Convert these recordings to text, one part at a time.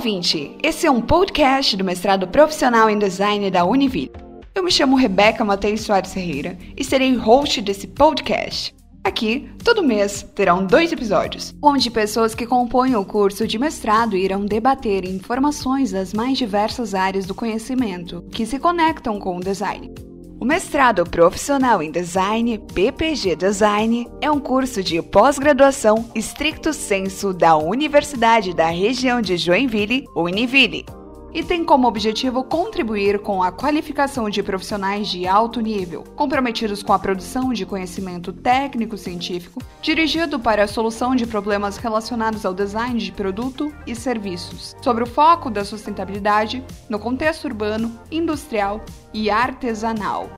ouvinte! Esse é um podcast do mestrado profissional em design da Univille. Eu me chamo Rebeca Matheus Soares Ferreira e serei host desse podcast. Aqui, todo mês, terão dois episódios, onde pessoas que compõem o curso de mestrado irão debater informações das mais diversas áreas do conhecimento que se conectam com o design. O mestrado profissional em design, PPG Design, é um curso de pós-graduação estricto senso da Universidade da Região de Joinville, Univille, e tem como objetivo contribuir com a qualificação de profissionais de alto nível, comprometidos com a produção de conhecimento técnico-científico, dirigido para a solução de problemas relacionados ao design de produto e serviços, sobre o foco da sustentabilidade no contexto urbano, industrial e artesanal.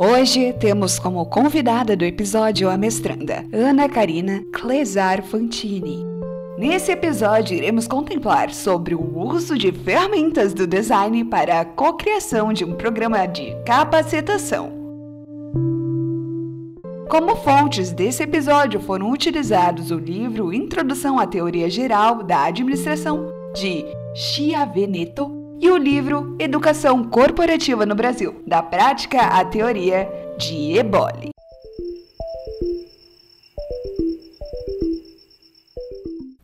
Hoje temos como convidada do episódio a mestranda Ana Karina Clesar Fantini. Nesse episódio, iremos contemplar sobre o uso de ferramentas do design para a cocriação de um programa de capacitação. Como fontes desse episódio foram utilizados o livro Introdução à Teoria Geral da Administração, de Chia Veneto, e o livro Educação Corporativa no Brasil, da Prática à Teoria, de Eboli.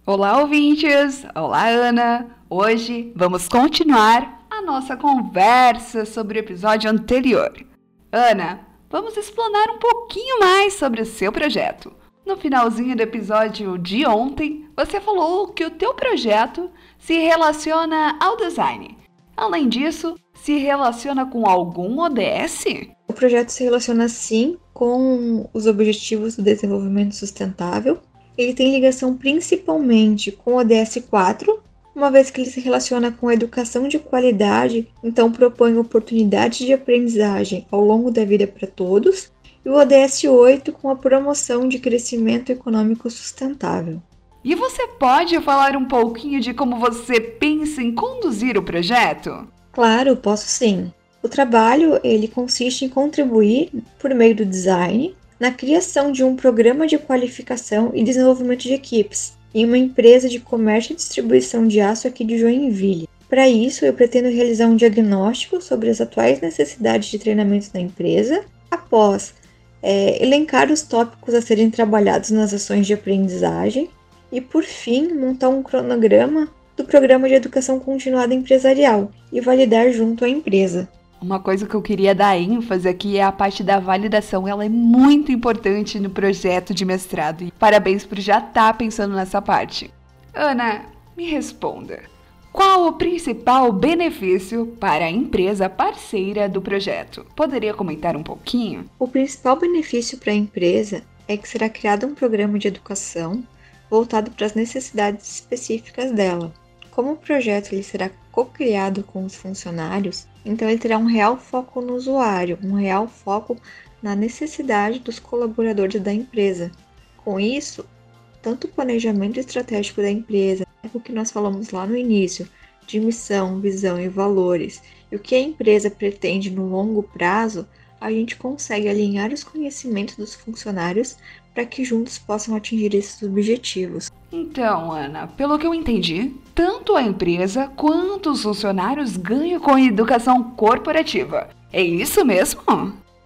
Olá, ouvintes! Olá, Ana! Hoje vamos continuar a nossa conversa sobre o episódio anterior. Ana, vamos explorar um pouquinho mais sobre o seu projeto. No finalzinho do episódio de ontem, você falou que o teu projeto se relaciona ao design. Além disso, se relaciona com algum ODS? O projeto se relaciona sim com os Objetivos do Desenvolvimento Sustentável. Ele tem ligação principalmente com o ODS 4, uma vez que ele se relaciona com a educação de qualidade, então propõe oportunidades de aprendizagem ao longo da vida para todos, e o ODS 8 com a promoção de crescimento econômico sustentável. E você pode falar um pouquinho de como você pensa em conduzir o projeto? Claro, posso sim. O trabalho ele consiste em contribuir, por meio do design, na criação de um programa de qualificação e desenvolvimento de equipes em uma empresa de comércio e distribuição de aço aqui de Joinville. Para isso, eu pretendo realizar um diagnóstico sobre as atuais necessidades de treinamento da empresa, após é, elencar os tópicos a serem trabalhados nas ações de aprendizagem e, por fim, montar um cronograma do programa de educação continuada empresarial e validar junto à empresa. Uma coisa que eu queria dar ênfase aqui é a parte da validação. Ela é muito importante no projeto de mestrado. E parabéns por já estar tá pensando nessa parte. Ana, me responda. Qual o principal benefício para a empresa parceira do projeto? Poderia comentar um pouquinho? O principal benefício para a empresa é que será criado um programa de educação voltado para as necessidades específicas dela. Como o projeto ele será co-criado com os funcionários, então ele terá um real foco no usuário, um real foco na necessidade dos colaboradores da empresa. Com isso, tanto o planejamento estratégico da empresa, o que nós falamos lá no início, de missão, visão e valores, e o que a empresa pretende no longo prazo, a gente consegue alinhar os conhecimentos dos funcionários para que juntos possam atingir esses objetivos. Então, Ana, pelo que eu entendi, tanto a empresa quanto os funcionários ganham com a educação corporativa. É isso mesmo?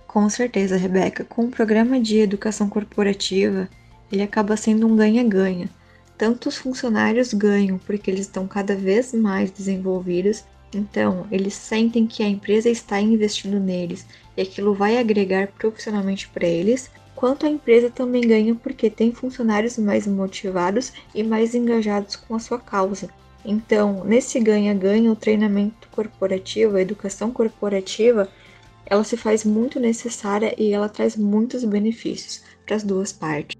Com certeza, Rebeca. Com o programa de educação corporativa, ele acaba sendo um ganha-ganha. Tanto os funcionários ganham porque eles estão cada vez mais desenvolvidos, então eles sentem que a empresa está investindo neles e aquilo vai agregar profissionalmente para eles, quanto a empresa também ganha porque tem funcionários mais motivados e mais engajados com a sua causa. Então, nesse ganha-ganha, o treinamento corporativo, a educação corporativa, ela se faz muito necessária e ela traz muitos benefícios para as duas partes.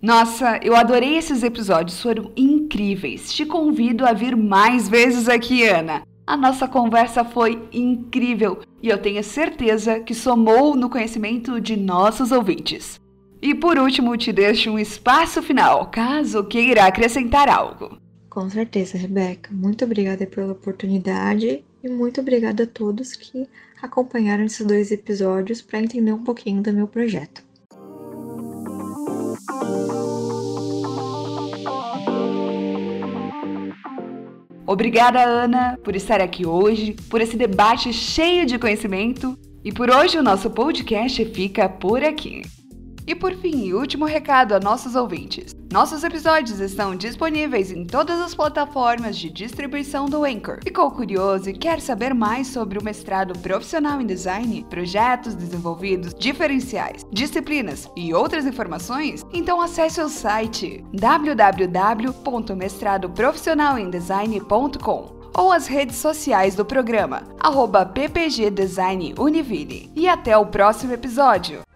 Nossa, eu adorei esses episódios, foram incríveis. Te convido a vir mais vezes aqui, Ana. A nossa conversa foi incrível e eu tenho certeza que somou no conhecimento de nossos ouvintes. E por último, te deixo um espaço final, caso queira acrescentar algo. Com certeza, Rebeca. Muito obrigada pela oportunidade e muito obrigada a todos que acompanharam esses dois episódios para entender um pouquinho do meu projeto. Obrigada, Ana, por estar aqui hoje, por esse debate cheio de conhecimento. E por hoje o nosso podcast fica por aqui. E por fim, último recado a nossos ouvintes. Nossos episódios estão disponíveis em todas as plataformas de distribuição do Anchor. Ficou curioso e quer saber mais sobre o mestrado profissional em design, projetos desenvolvidos, diferenciais, disciplinas e outras informações? Então acesse o site www.mestradoprofissionalemdesign.com ou as redes sociais do programa, ppgdesignuniville. E até o próximo episódio!